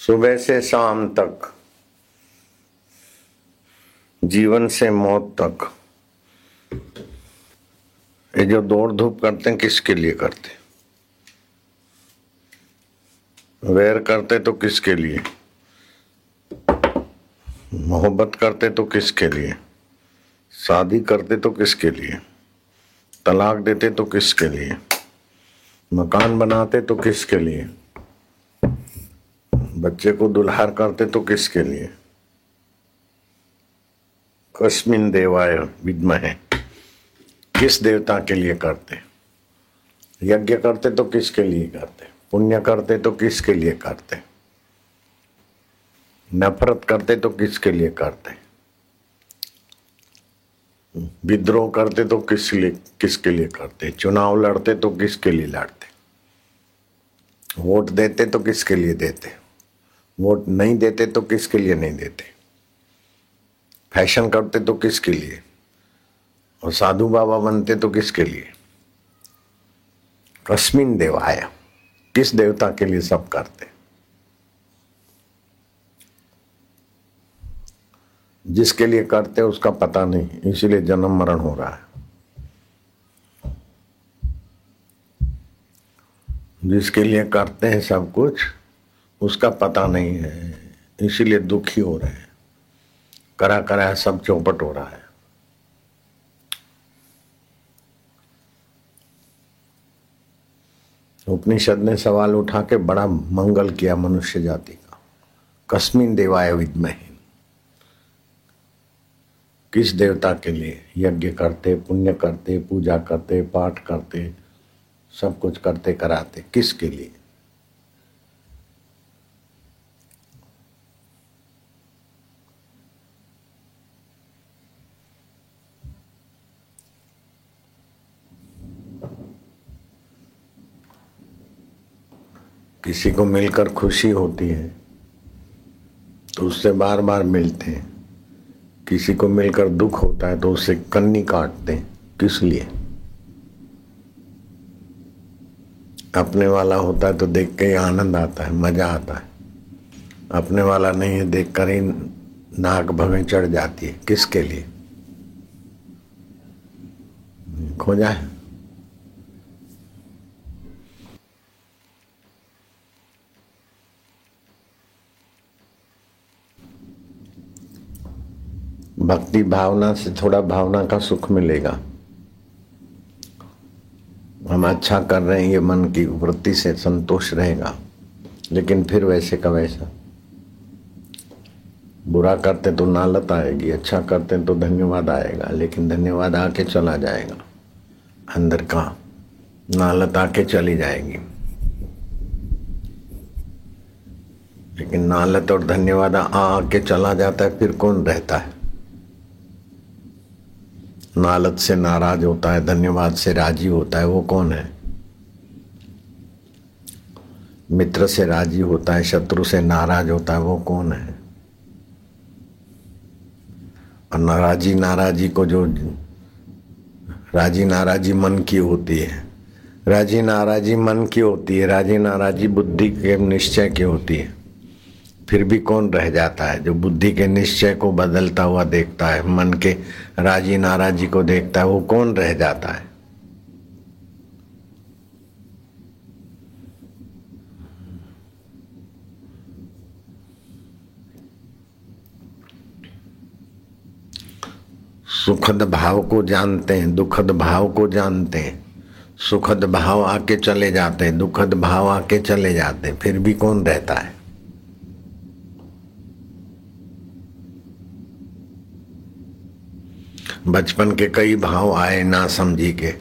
सुबह से शाम तक, जीवन से मौत तक। ये जो दौड़ धूप करते हैं, किसके लिए करते वैर करते तो किसके लिए? मोहब्बत करते तो किसके लिए? शादी करते तो किसके लिए? तलाक देते तो किसके लिए? मकान बनाते तो किसके लिए? बच्चे को दुल्हार करते तो किसके लिए? कस्मिन देवाय विद्महे। किस देवता के लिए करते? यज्ञ करते तो किसके लिए करते? पुण्य करते तो किसके लिए करते? नफरत करते तो किसके लिए करते? विद्रोह करते तो किस लिए, किसके लिए करते? चुनाव लड़ते तो किसके लिए लड़ते? वोट देते तो किसके लिए देते? वोट नहीं देते तो किसके लिए नहीं देते? फ़ैशन करते तो किसके लिए? और साधु बाबा बनते तो किसके लिए? कस्मिन देवाय किस देवता के लिए सब करते? जिसके लिए करते उसका पता नहीं, इसीलिए जन्म मरण हो रहा है। जिसके लिए करते हैं सब कुछ उसका पता नहीं है, इसीलिए दुखी हो रहे हैं। करा करा है, सब चौपट हो रहा है। उपनिषद ने सवाल उठा के बड़ा मंगल किया मनुष्य जाति का। कस्मिन देवाय विद्महे। किस देवता के लिए? यज्ञ करते, पुण्य करते, पूजा करते, पाठ करते, सब कुछ करते, कराते, किसके लिए? किसी को मिलकर खुशी होती है तो उससे बार बार मिलते हैं। किसी को मिलकर दुख होता है तो उससे कन्नी काटते हैं। किस लिए? अपने वाला होता है तो देख के ही आनंद आता है, मज़ा आता है। अपने वाला नहीं है देख कर ही नाक भवें चढ़ जाती है। किसके लिए? खोजा है भक्ति भावना से थोड़ा भावना का सुख मिलेगा। हम अच्छा कर रहे हैं, ये मन की वृत्ति से संतोष रहेगा। लेकिन फिर वैसे का वैसा। बुरा करते तो नालत आएगी अच्छा करते तो धन्यवाद आएगा, लेकिन धन्यवाद आके चला जाएगा। अंदर का नालत आके चली जाएगी। लेकिन नालत और धन्यवाद आके चला जाता है, फिर कौन रहता है? नालत से नाराज़ होता है, धन्यवाद से राज़ी होता है, वो कौन है? मित्र से राज़ी होता है, शत्रु से नाराज़ होता है, वो कौन है? और नाराजी नाराजी को जो राज़ी नाराजी मन की होती है, राज़ी नाराजी मन की होती है, राज़ी नाराजी बुद्धि के निश्चय की होती है। फिर भी कौन रह जाता है? जो बुद्धि के निश्चय को बदलता हुआ देखता है, मन के राज़ी नाराजी को देखता है, वो कौन रह जाता है? सुखद भाव को जानते हैं, दुखद भाव को जानते हैं। सुखद भाव आके चले जाते हैं, दुखद भाव आके चले जाते हैं, फिर भी कौन रहता है? बचपन के कई भाव आए ना समझी के।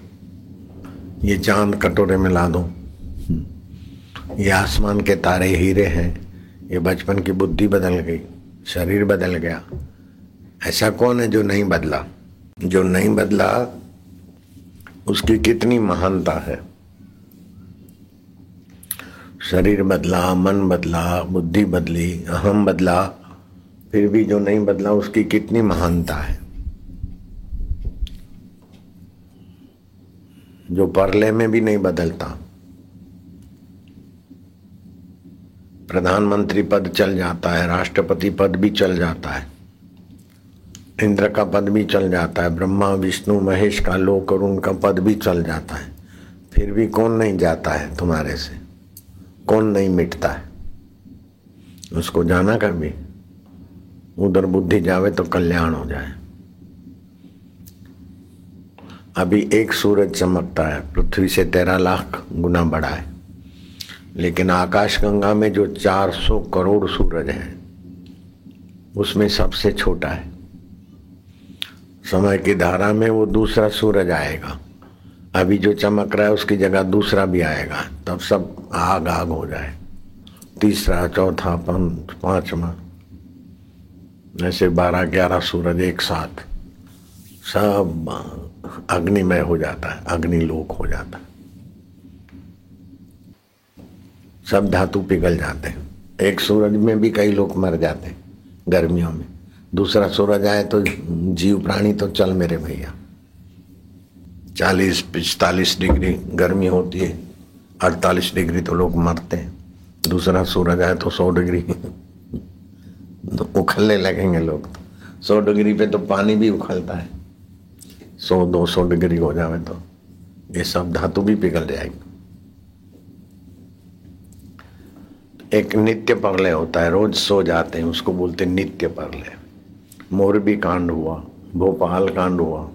ये चाँद कटोरे में ला दो ये आसमान के तारे हीरे हैं। ये बचपन की बुद्धि बदल गई, शरीर बदल गया। ऐसा कौन है जो नहीं बदला? जो नहीं बदला, उसकी कितनी महानता है। शरीर बदला, मन बदला, बुद्धि बदली, अहम बदला, फिर भी जो नहीं बदला, उसकी कितनी महानता है। जो परले में भी नहीं बदलता। प्रधानमंत्री पद चल जाता है, राष्ट्रपति पद भी चल जाता है। इंद्र का पद भी चल जाता है, ब्रह्मा, विष्णु, महेश का लोक और उनका पद भी चल जाता है। फिर भी कौन नहीं जाता है तुम्हारे से? कौन नहीं मिटता है? उसको जाना कभी? उधर बुद्धि जावे तो कल्याण हो जाए। अभी एक सूरज चमकता है, पृथ्वी से तेरह लाख गुना बड़ा है। लेकिन आकाश गंगा में जो 400 करोड़ सूरज है, उसमें सबसे छोटा है। समय की धारा में वो दूसरा सूरज आएगा। अभी जो चमक रहा है, उसकी जगह दूसरा भी आएगा। तब सब आग आग हो जाए। तीसरा, चौथा, पंच, पांचवा, ऐसे बारह, ग्यारह सूरज एक साथ। सब अग्निमय हो जाता है अग्निलोक हो जाता है। सब धातु पिघल जाते हैं। एक सूरज में भी कई लोग मर जाते हैं गर्मियों में। दूसरा सूरज आए तो जीव प्राणी तो चल मेरे भैया। चालीस पिस्तालीस डिग्री गर्मी होती है, अड़तालीस डिग्री तो लोग मरते हैं। दूसरा सूरज आए तो सौ डिग्री तो उखलने लगेंगे लोग। तो सौ डिग्री पे तो पानी भी उखलता है। सौ दो सौ डिग्री हो जाए तो ये सब धातु भी पिघल जाएगी एक नित्य परलय होता है रोज सो जाते हैं उसको बोलते नित्य परलय मोरबी कांड हुआ भोपाल कांड हुआ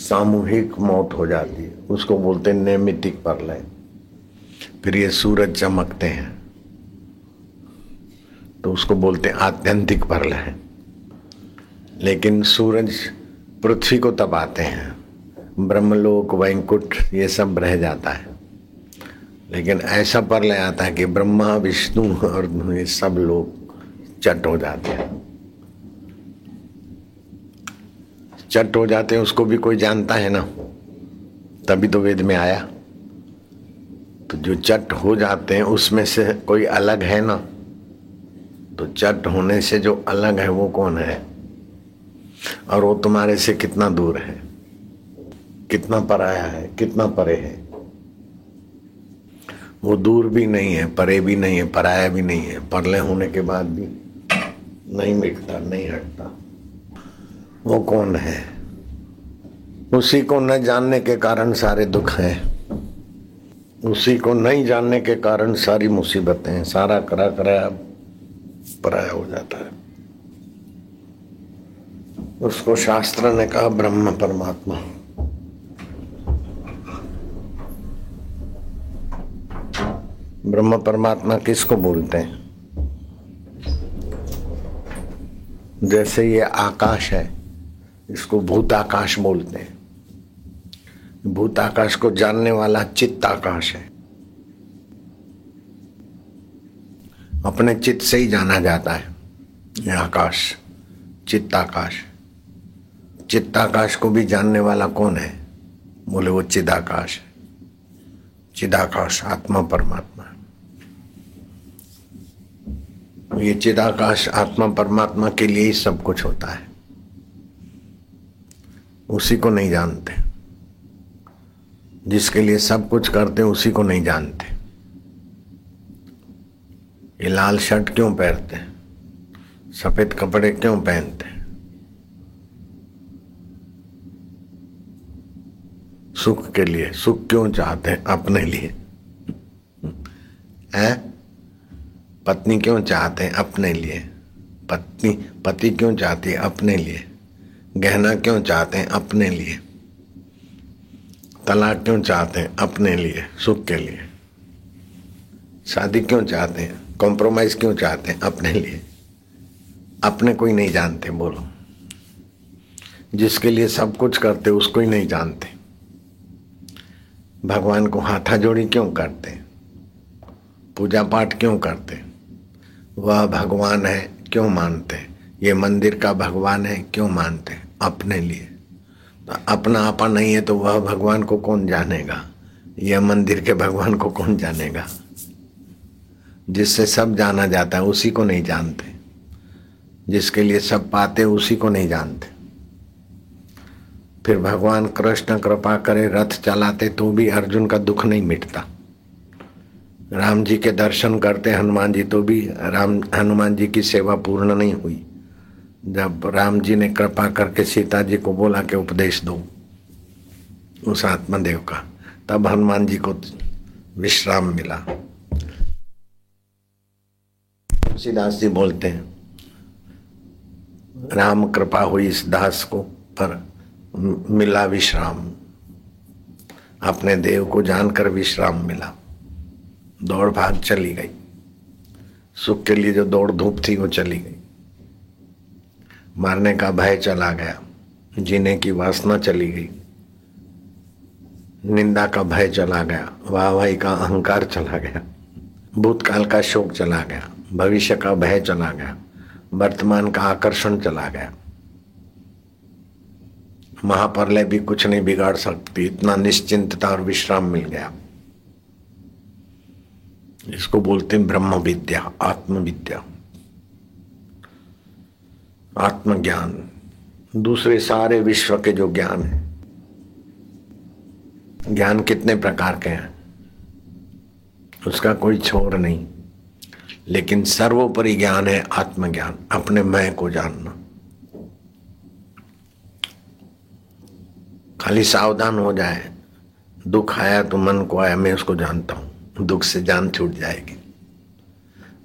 सामूहिक मौत हो जाती है उसको बोलते हैं नैमितिक परलय फिर ये सूरज चमकते हैं तो उसको बोलते हैं आत्यंतिक परलय लेकिन सूरज पृथ्वी को तपाते हैं। ब्रह्मलोक वैंकुट ये सब रह जाता है। लेकिन ऐसा पर ले आता है कि ब्रह्मा, विष्णु और ये सब लोग चट हो जाते हैं। चट हो जाते हैं, उसको भी कोई जानता है ना? तभी तो वेद में आया। तो जो चट हो जाते हैं, उसमें से कोई अलग है ना? तो चट होने से जो अलग है, वो कौन है? और वो तुम्हारे से कितना दूर है? कितना पराया है? कितना परे है? वो दूर भी नहीं है, परे भी नहीं है, पराया भी नहीं है, परले होने के बाद भी नहीं मिटता, नहीं हटता। वो कौन है? उसी को न जानने के कारण सारे दुख हैं। उसी को नहीं जानने के कारण सारी मुसीबतें हैं। सारा करा कराया पराया हो जाता है। उसको शास्त्र ने कहा, ब्रह्म परमात्मा। ब्रह्म परमात्मा किसको बोलते हैं? जैसे ये आकाश है, इसको भूत आकाश बोलते हैं। भूत आकाश को जानने वाला चित्त आकाश है। अपने चित्त से ही जाना जाता है, ये आकाश, चित्ताकाश। चित्ताकाश को भी जानने वाला कौन है? बोले, वो चिदाकाश है। चिदाकाश आत्मा परमात्मा ये चिदाकाश आत्मा परमात्मा के लिए ही सब कुछ होता है। उसी को नहीं जानते। जिसके लिए सब कुछ करते उसी को नहीं जानते। ये लाल शर्ट क्यों पहनते सफ़ेद कपड़े क्यों पहनते सुख के लिए। सुख क्यों चाहते हैं? अपने लिए। है? पत्नी क्यों चाहते हैं? अपने लिए। पत्नी, पति क्यों चाहती है? अपने लिए। गहना क्यों चाहते हैं? अपने लिए। तलाक क्यों चाहते हैं? अपने लिए। सुख के लिए। शादी क्यों चाहते हैं? कॉम्प्रोमाइज क्यों चाहते हैं? अपने लिए। अपने कोई नहीं जानते बोलो। जिसके लिए सब कुछ करते उसको ही नहीं जानते। भगवान को हाथा जोड़ी क्यों करते पूजा पाठ क्यों करते वह भगवान है, क्यों मानते ये मंदिर का भगवान है, क्यों मानते अपने लिए। तो अपना आपा नहीं है तो वह भगवान को कौन जानेगा? यह मंदिर के भगवान को कौन जानेगा? जिससे सब जाना जाता है, उसी को नहीं जानते। जिसके लिए सब पाते उसी को नहीं जानते। फिर भगवान कृष्ण कृपा करे रथ चलाते तो भी अर्जुन का दुख नहीं मिटता। राम जी के दर्शन करते हनुमान जी तो भी राम, हनुमान जी की सेवा पूर्ण नहीं हुई। जब राम जी ने कृपा करके सीता जी को बोला कि उपदेश दो, उस आत्मदेव का, तब हनुमान जी को विश्राम मिला। तुलसीदास जी बोलते हैं, राम कृपा हुई इस दास को, पर मिला विश्राम। अपने देव को जानकर विश्राम मिला। दौड़ भाग चली गई। सुख के लिए जो दौड़ धूप थी, वो चली गई। मारने का भय चला गया। जीने की वासना चली गई। निंदा का भय चला गया। वाहवाही का अहंकार चला गया। भूतकाल का शोक चला गया। भविष्य का भय चला गया। वर्तमान का आकर्षण चला गया। महाप्रलय भी कुछ नहीं बिगाड़ सकती, इतना निश्चिंतता और विश्राम मिल गया। इसको बोलते हैं ब्रह्म विद्या आत्मविद्या। आत्मज्ञान, दूसरे सारे विश्व के जो ज्ञान है। ज्ञान कितने प्रकार के हैं? उसका कोई छोर नहीं। लेकिन सर्वोपरि ज्ञान है आत्मज्ञान, अपने मैं को जानना। खाली सावधान हो जाए। दुख आया तो मन को आया, मैं उसको जानता हूँ। दुख से जान छूट जाएगी।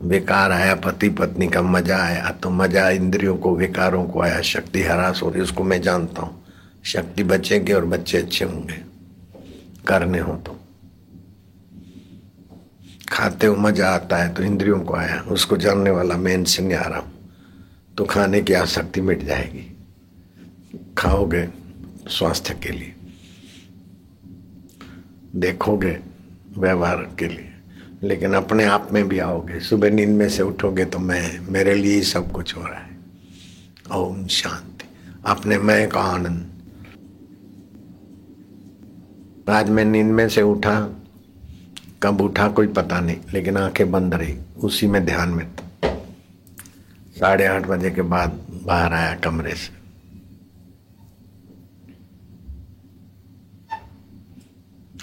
विकार आया, पति पत्नी का मज़ा आया तो मज़ा इंद्रियों को, विकारों को आया, शक्ति हरास हो रही, उसको मैं जानता हूँ। शक्ति बचेगी और बच्चे अच्छे होंगे। करने हो तो। खाते हो मज़ा आता है तो इंद्रियों को आया, उसको जानने वाला मैं इनसे नहीं आ रहा हूँ। तो खाने की आसक्ति मिट जाएगी। खाओगे स्वास्थ्य के लिए। देखोगे व्यवहार के लिए, लेकिन अपने आप में भी आओगे। सुबह नींद में से उठोगे तो मैं, मेरे लिए ही सब कुछ हो रहा है। ओम शांति। अपने मैं का आनंद। आज मैं नींद में से उठा, कब उठा कोई पता नहीं, लेकिन आँखें बंद रही, उसी में ध्यान में था। साढ़े आठ बजे के बाद बाहर आया कमरे से।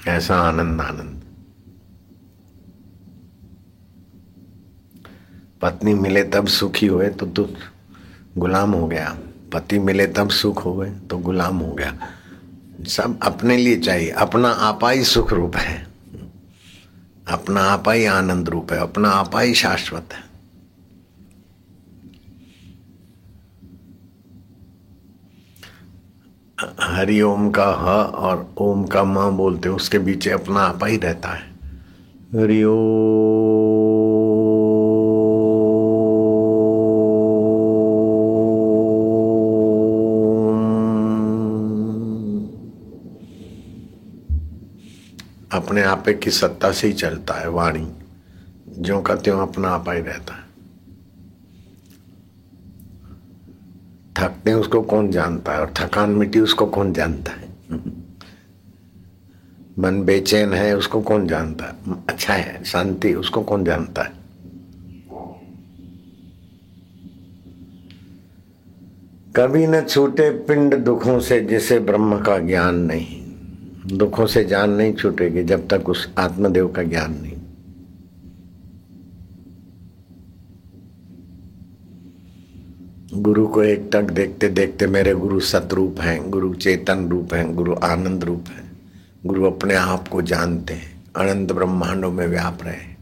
ऐसा आनंद आनंद। पत्नी मिले तब सुखी हुए तो तू गुलाम हो गया। पति मिले तब सुख हो गए तो गुलाम हो गया। सब अपने लिए चाहिए। अपना आपा ही सुख रूप है। अपना आपा ही आनंद रूप है। अपना आपा ही शाश्वत है। हरि ओम का ह और ओम का म बोलते हैं, उसके बीच अपना आपा ही रहता है। हरि अपने आपे की सत्ता से ही चलता है वाणी। जो का त्यों अपना आपा ही रहता है। थकते हैं, उसको कौन जानता है? और थकान मिट्टी उसको कौन जानता है? मन बेचैन है, उसको कौन जानता है? अच्छा है, शांति, उसको कौन जानता है? कभी न छूटे पिंड दुखों से, जिसे ब्रह्म का ज्ञान नहीं। दुखों से जान नहीं छूटेगी, जब तक उस आत्मदेव का ज्ञान नहीं। गुरु को एक तक देखते देखते मेरे गुरु सतरूप हैं, गुरु चेतन रूप हैं, गुरु आनंद रूप हैं। गुरु अपने आप को जानते हैं, अनंत ब्रह्मांडों में व्याप रहे हैं।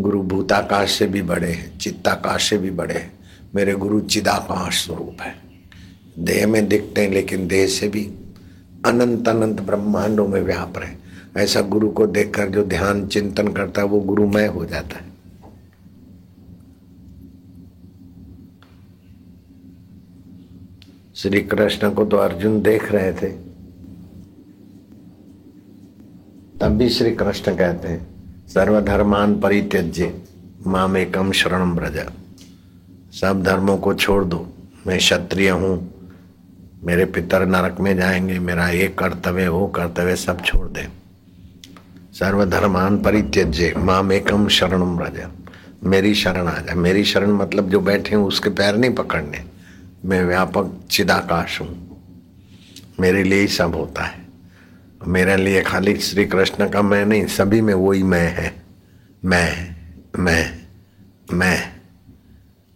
गुरु भूताकाश से भी बड़े हैं, चित्ताकाश से भी बड़े हैं। मेरे गुरु चिदाकाश स्वरूप है। देह में दिखते हैं, लेकिन देह से भी अनंत अनंत ब्रह्मांडों में व्याप रहे ऐसा गुरु को देखकर जो ध्यान चिंतन करता है, वो गुरुमय हो जाता है। श्री कृष्ण को तो अर्जुन देख रहे थे। तब भी श्री कृष्ण कहते हैं, सर्वधर्मान परित्यज्य माम एकम शरण ब्रज सब धर्मों को छोड़ दो, मैं क्षत्रिय हूँ। मेरे पितर नरक में जाएँगे, मेरा ये कर्तव्य, वो कर्तव्य सब छोड़ दे। सर्वधर्मान परित्यज्य माम एकम शरण ब्रज मेरी शरण आ जाए मेरी शरण मतलब जो बैठे हूँ, उसके पैर नहीं पकड़ने। मैं व्यापक चिदाकाश हूँ। मेरे लिए ही सब होता है। मेरे लिए खाली श्री कृष्ण का मैं नहीं, सभी में वही मैं है। मैं मैं मैं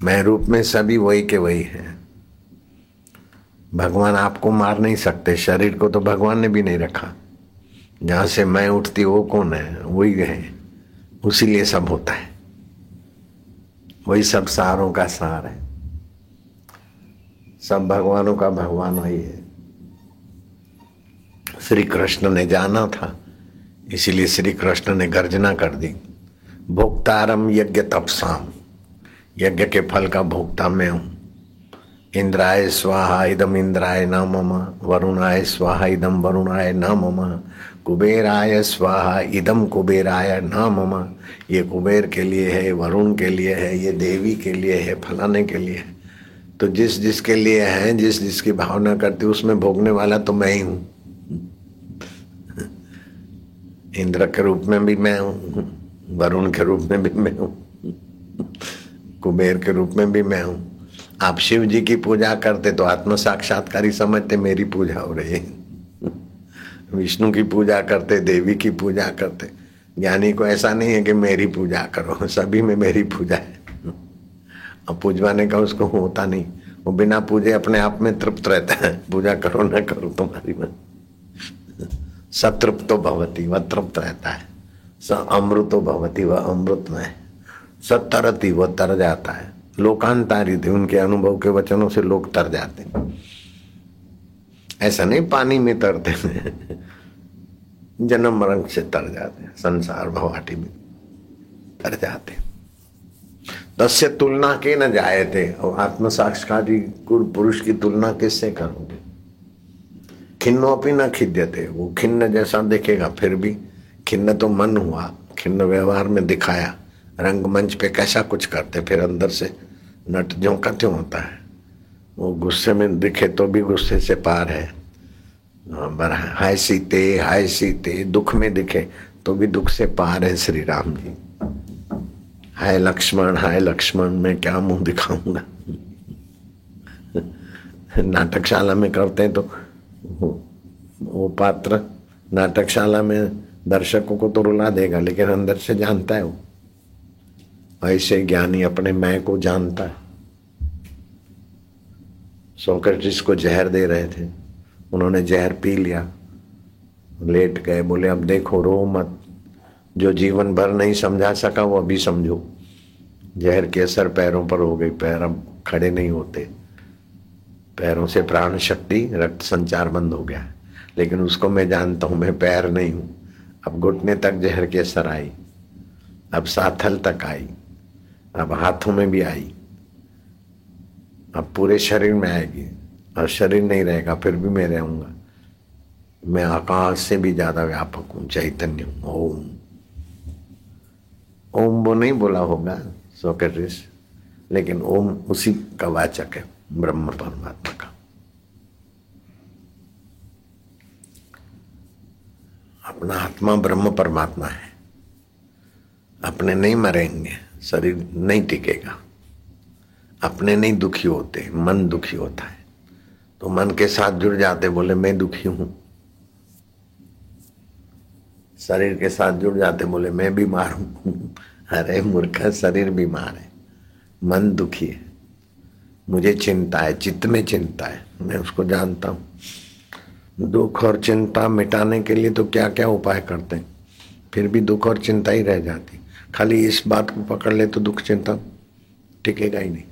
मैं रूप में सभी वही के वही हैं। भगवान आपको मार नहीं सकते, शरीर को तो भगवान ने भी नहीं रखा। जहाँ से मैं उठती, वो कौन है? वही है। उसी लिए सब होता है। वही सब सारों का सार है। सब भगवानों का भगवान वही है। श्री कृष्ण ने जाना था, इसीलिए श्री कृष्ण ने गर्जना कर दी। भोक्तारम यज्ञ तपसाम यज्ञ के फल का भोक्ता मैं हूँ। इंद्राय स्वाहा इदम इंद्राय न मम वरुणाय स्वाहा इदम वरुणाय न मम कुबेराय स्वाहा इदम कुबेराय न मम ये कुबेर के लिए है, वरुण के लिए है, ये देवी के लिए है, फलाने के लिए है। तो जिस जिसके लिए है, जिस जिसकी भावना करती उसमें भोगने वाला तो मैं ही हूँ। इंद्र के रूप में भी मैं हूँ, वरुण के रूप में भी मैं हूँ, कुबेर के रूप में भी मैं हूँ। आप शिव जी की पूजा करते तो आत्म साक्षात्कारी समझते मेरी पूजा हो रही है। विष्णु की पूजा करते, देवी की पूजा करते। ज्ञानी को ऐसा नहीं है कि मेरी पूजा करो, सभी में मेरी पूजा है। अब पूजवाने का उसको होता नहीं। वो बिना पूजे अपने आप में तृप्त रहता है। पूजा करो ना करो तुम्हारी मन। सतृप्त भवती, वह तृप्त रहता है। स अमृतो भवती, वह अमृत में सतरती वह तर जाता है। लोकांतारी थे उनके अनुभव के वचनों से लोग तर जाते हैं। ऐसा नहीं, पानी में तरते जन्म मरण से तर जाते हैं, संसार भवाटी में तर जाते तस्य तुलना के न जाए थे। और आत्म साक्षाती पुरुष की तुलना किससे करोगे? खिन्नो अपनी न खिद्य थे वो खिन्न जैसा देखेगा, फिर भी खिन्न तो मन हुआ, खिन्न व्यवहार में दिखाया। रंगमंच पे कैसा कुछ करते, फिर अंदर से नट जो का त्यों होता है। वो गुस्से में दिखे तो भी गुस्से से पार है। हाय सीते हाय सीते, दुख में दिखे तो भी दुख से पार है श्री राम जी। हाय लक्ष्मण हाय लक्ष्मण, मैं क्या मुँह दिखाऊँगा? नाटकशाला में करते हैं तो वो पात्र नाटकशाला में दर्शकों को तो रुला देगा, लेकिन अंदर से जानता है वो। ऐसे ज्ञानी अपने मैं को जानता है। सोक्रेटिस को जहर दे रहे थे, उन्होंने जहर पी लिया, लेट गए, बोले, अब देखो, रो मत। जो जीवन भर नहीं समझा सका, वो अभी समझो। जहर के असर पैरों पर हो गई, पैर अब खड़े नहीं होते। पैरों से प्राण शक्ति, रक्त संचार बंद हो गया। लेकिन उसको मैं जानता हूँ, मैं पैर नहीं हूँ। अब घुटने तक जहर के असर आई, अब साथल तक आई, अब हाथों में भी आई। अब पूरे शरीर में आएगी, और शरीर नहीं रहेगा, फिर भी मैं रहूँगा। मैं आकाश से भी ज़्यादा व्यापक हूँ, चैतन्य हूँ, ओम। ओम वो नहीं बोला होगा, सोकेट्रिस, लेकिन ओम उसी का वाचक है, ब्रह्म परमात्मा का। अपना आत्मा ब्रह्म परमात्मा है। अपने नहीं मरेंगे, शरीर नहीं टिकेगा। अपने नहीं दुखी होते, मन दुखी होता है। तो मन के साथ जुड़ जाते, बोले, मैं दुखी हूँ। शरीर के साथ जुड़ जाते बोले, मैं बीमार हूँ अरे मूर्खा, शरीर बीमार है मन दुखी है। मुझे चिंता है, चित्त में चिंता है। मैं उसको जानता हूँ। दुख और चिंता मिटाने के लिए तो क्या क्या उपाय करते हैं? फिर भी दुख और चिंता ही रह जाती। खाली इस बात को पकड़ ले तो दुख, चिंता टिकेगा ही नहीं।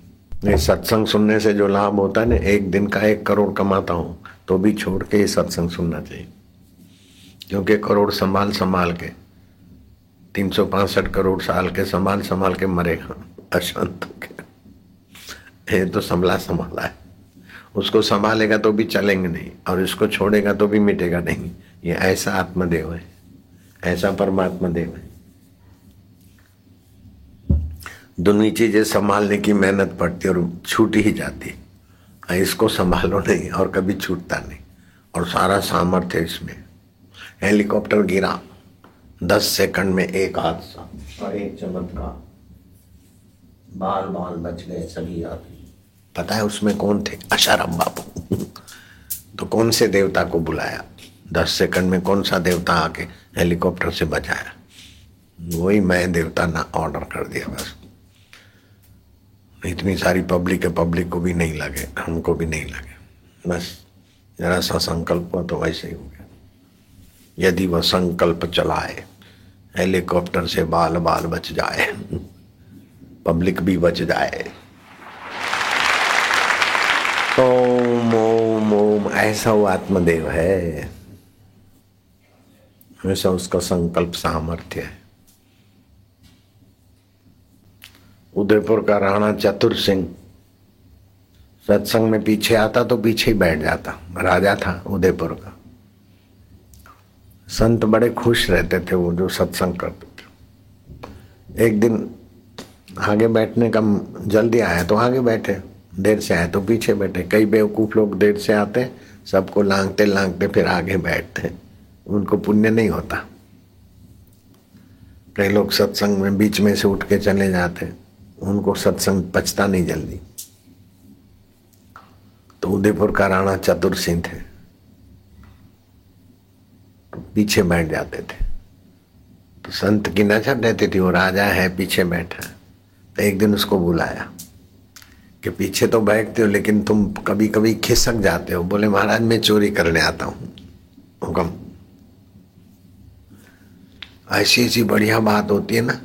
नहीं, सत्संग सुनने से जो लाभ होता है ना, एक दिन का एक करोड़ कमाता हूँ तो भी छोड़ के ही सत्संग सुनना चाहिए। क्योंकि करोड़ संभाल संभाल के, तीन सौ पांसठ करोड़ साल के संभाल संभाल के मरेगा अशांत हो ये तो संभला संभाला है। उसको संभालेगा तो भी चलेंगे नहीं, और इसको छोड़ेगा तो भी मिटेगा नहीं। ये ऐसा आत्मदेव है, ऐसा परमात्मा देव है। दोनों चीज़ें संभालने की मेहनत पड़ती और छूट ही जाती है। इसको संभालो नहीं और कभी छूटता नहीं, और सारा सामर्थ्य इसमें। हेलीकॉप्टर गिरा। दस सेकंड में एक हादसा और एक चमत्कार। बाल बाल बच गए सभी यात्री। पता है उसमें कौन थे? अशाराम बाबू तो कौन से देवता को बुलाया? दस सेकंड में कौन सा देवता आके हेलीकॉप्टर से बचाया? वही मैं देवता ना ऑर्डर कर दिया बस। इतनी सारी पब्लिक है पब्लिक को भी नहीं लगे, हमको भी नहीं लगे। बस, जरा सा संकल्प हुआ तो वैसे ही हो गया यदि वह संकल्प चलाए, हेलीकॉप्टर से बाल बाल बच जाए, पब्लिक भी बच जाए। ओम ओम ओम, ऐसा वो आत्मदेव है। हमेशा उसका संकल्प सामर्थ्य है। उदयपुर का राणा चतुर सिंह, सत्संग में पीछे आता तो पीछे ही बैठ जाता, राजा था उदयपुर का। संत बड़े खुश रहते थे वो जो सत्संग करते थे। एक दिन आगे बैठने का जल्दी आया तो आगे बैठे, देर से आए तो पीछे बैठे। कई बेवकूफ़ लोग देर से आते, सबको लांगते लांगते फिर आगे बैठते। उनको पुण्य नहीं होता। कई लोग सत्संग में बीच में से उठ के चले जाते, उनको सत्संग पचता नहीं जल्दी। तो उदयपुर का राणा चतुर सिंह थे। पीछे बैठ जाते थे। तो संत की नज़र रहती थी, वो राजा है, पीछे बैठा तो एक दिन उसको बुलाया कि पीछे तो बैठते हो, लेकिन तुम कभी कभी खिसक जाते हो। बोले, महाराज, मैं चोरी करने आता हूँ। हुक्म। ऐसी ऐसी बढ़िया बात होती है ना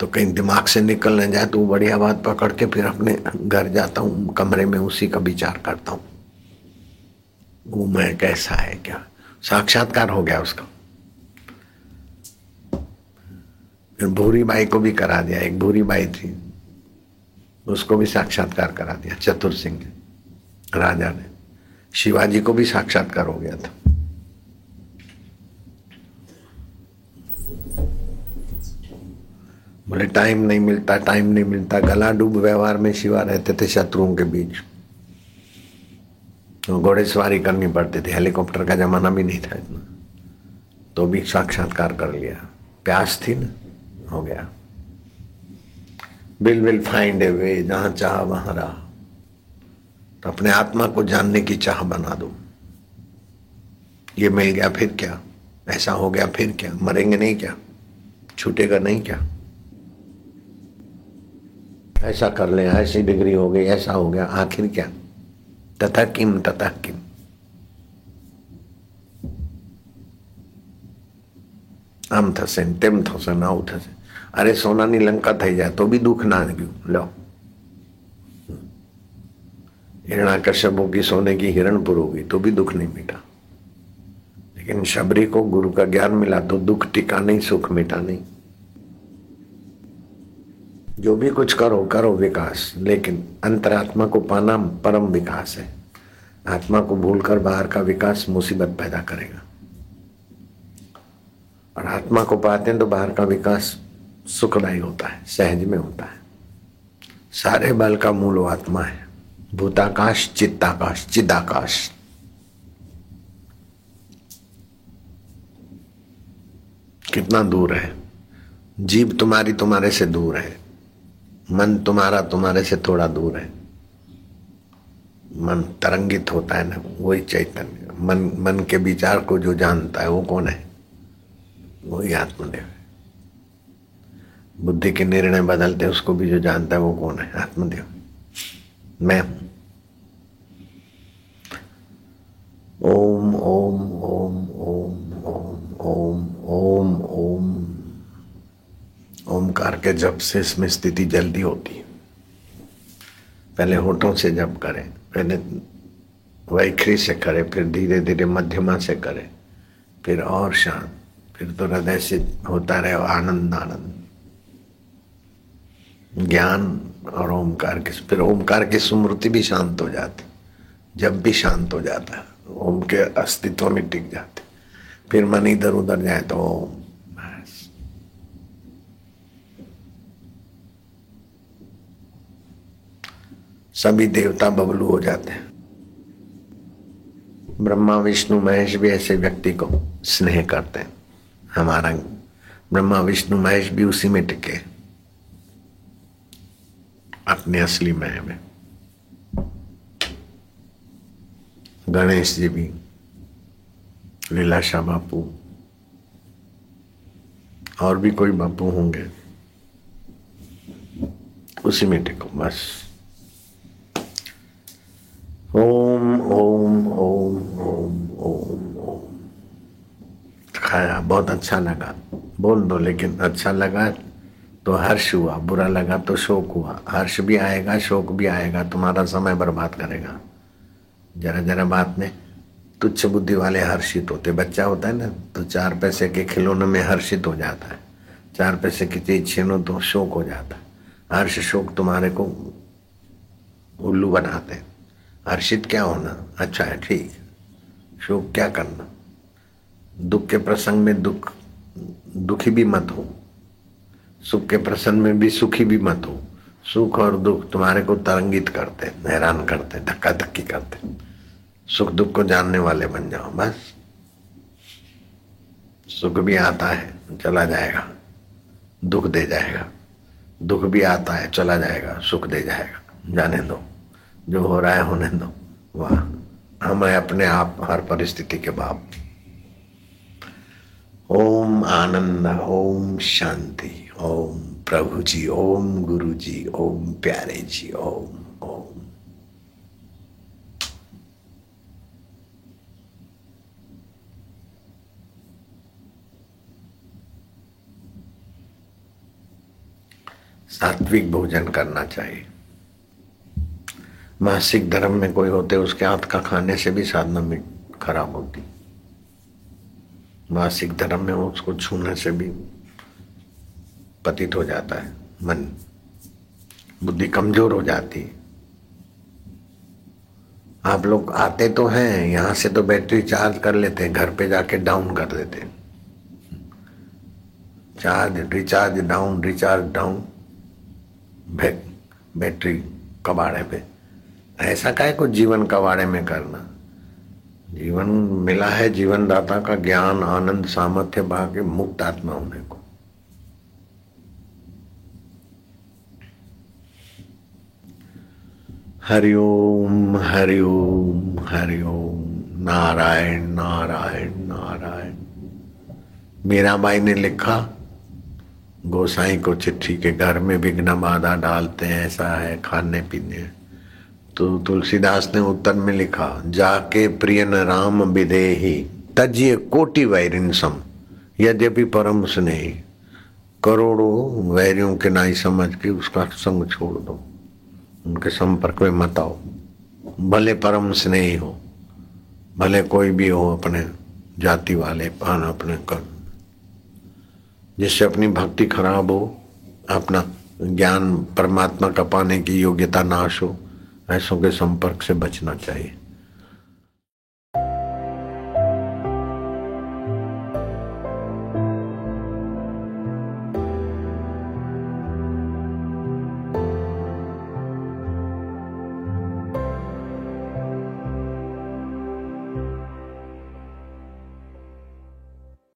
तो कहीं दिमाग से निकल न जाए तो वो बढ़िया बात पकड़ के फिर अपने घर जाता हूँ, कमरे में उसी का विचार करता हूँ। वो मैं कैसा है, क्या? साक्षात्कार हो गया उसका। फिर भूरी बाई को भी करा दिया, एक भूरी बाई थी, उसको भी साक्षात्कार करा दिया, चतुर सिंह, राजा ने। शिवाजी को भी साक्षात्कार हो गया था। बोले टाइम नहीं मिलता टाइम नहीं मिलता। गला डूब व्यवहार में शिवा रहते थे शत्रुओं के बीच। तो घोड़े सवारी करनी पड़ती थी, हेलीकॉप्टर का जमाना भी नहीं था इतना। तो भी साक्षात्कार कर लिया। प्यास थी ना, हो गया। Will will find a way जहाँ चाह वहाँ रहा। तो अपने आत्मा को जानने की चाह बना दो। ये मिल गया, फिर क्या? ऐसा हो गया, फिर क्या? मरेंगे नहीं क्या? छूटेगा नहीं क्या? ऐसा कर ले, ऐसी डिग्री हो गई, ऐसा हो गया, आखिर क्या? तथा किम तथा किम આમ થશે ને તેમ થશે ને આવું થશે અરે સોનાની લંકા થઈ જાય તો બી दुख ना ગયું लो हिरणा कश्यपों की सोने की हिरणपुर होगी तो भी दुख नहीं मिटा लेकिन शबरी को गुरु का ज्ञान मिला तो दुख टिका नहीं सुख मिटा नहीं जो भी कुछ करो करो विकास, लेकिन अंतरात्मा को पाना परम विकास है। आत्मा को भूलकर बाहर का विकास मुसीबत पैदा करेगा। और आत्मा को पाते हैं तो बाहर का विकास सुखदायी होता है, सहज में होता है। सारे बल का मूल आत्मा है। भूताकाश, चित्ताकाश, चिदाकाश। कितना दूर है? जीव तुम्हारी तुम्हारे से दूर है। मन तुम्हारा तुम्हारे से थोड़ा दूर है। मन तरंगित होता है ना, वही चैतन्य। मन मन के विचार को जो जानता है, वो कौन है? वही आत्मदेव है। बुद्धि के निर्णय बदलते उसको भी जो जानता है, वो कौन है? आत्मदेव। मैं हूँ। ओम ओम ओम ओम ओम ओम ओम ओम। ओमकार के जब से इसमें स्थिति जल्दी होती है। पहले होठों से जब करें, पहले वैखरी से करें, फिर धीरे धीरे मध्यमा से करें, फिर और शांत, फिर तो हृदय से होता रहे आनंद आनंद। ज्ञान और ओमकार की, फिर ओमकार की स्मृति भी शांत हो जाती, जब भी शांत हो जाता है ओम के अस्तित्व में टिक जाते। फिर मन इधर उधर जाए तो ओम। सभी देवता बबलू हो जाते हैं। ब्रह्मा, विष्णु, महेश भी ऐसे व्यक्ति को स्नेह करते हैं। हमारा ब्रह्मा, विष्णु, महेश भी उसी में टिके अपने असली मह में। गणेश जी भी, लीलाशाह बापू और भी कोई बापू होंगे, उसी में टिको, बस। ओम ओम ओम ओम ओम ओम खाया, बहुत अच्छा लगा। बोल दो, लेकिन अच्छा लगा तो हर्ष हुआ, बुरा लगा तो शोक हुआ। हर्ष भी आएगा, शोक भी आएगा, तुम्हारा समय बर्बाद करेगा। जरा जरा बात में तुच्छ बुद्धि वाले हर्षित होते। बच्चा होता है ना तो चार पैसे के खिलौने में हर्षित हो जाता है। चार पैसे की चीज़ छीनो तो शोक हो जाता है। हर्ष शोक तुम्हारे को उल्लू बनाते हैं। हर्षित क्या होना? अच्छा है, ठीक। शोक क्या करना? दुख के प्रसंग में दुख, दुखी भी मत हो। सुख के प्रसंग में भी सुखी भी मत हो। सुख और दुख तुम्हारे को तरंगित करते, हैरान करते धक्का धक्की करते। सुख दुख को जानने वाले बन जाओ, बस। सुख भी आता है, चला जाएगा। दुख दे जाएगा। दुख भी आता है, चला जाएगा। सुख दे जाएगा। जाने दो। जो हो रहा है होने दो। वाह। हम अपने आप हर परिस्थिति के बाप। ओम आनंद, ओम शांति, ओम प्रभु जी ओम गुरु जी ओम प्यारे जी ओम ओम। सात्विक भोजन करना चाहिए। मासिक धर्म में कोई होते उसके हाथ का खाने से भी साधना में खराब होती। मासिक धर्म में उसको छूने से भी पतित हो जाता है, मन। बुद्धि कमज़ोर हो जाती है। आप लोग आते तो हैं, यहाँ से तो बैटरी चार्ज कर लेते हैं, घर पे जाके डाउन कर देते charge, recharge, down recharge, down. Battery कबाड़े पे। ऐसा काय कुछ जीवन कबाड़े में करना। जीवन मिला है जीवन दाता का ज्ञान, आनंद, सामर्थ्य के मुक्त आत्मा होने को। हरिओम हरिओम हरिओम, नारायण नारायण नारायण। मीराबाई ने लिखा, गोसाई को चिट्ठी के घर में विघ्न बाधा डालते हैं, ऐसा है, खाने पीने। तो तुलसीदास ने उत्तर में लिखा, जाके प्रिय न राम विदेही तजिए कोटि वैरिन सम। यद्यपि परम स्नेही, करोड़ों वैरियों के नाई समझ के उसका संग छोड़ दो। उनके संपर्क में मत आओ। भले परम स्नेही हो, भले कोई भी हो अपने जाति वाले, पान अपने कर जिससे अपनी भक्ति खराब हो, अपना ज्ञान परमात्मा का पाने की योग्यता नाश हो ऐसों के संपर्क से बचना चाहिए।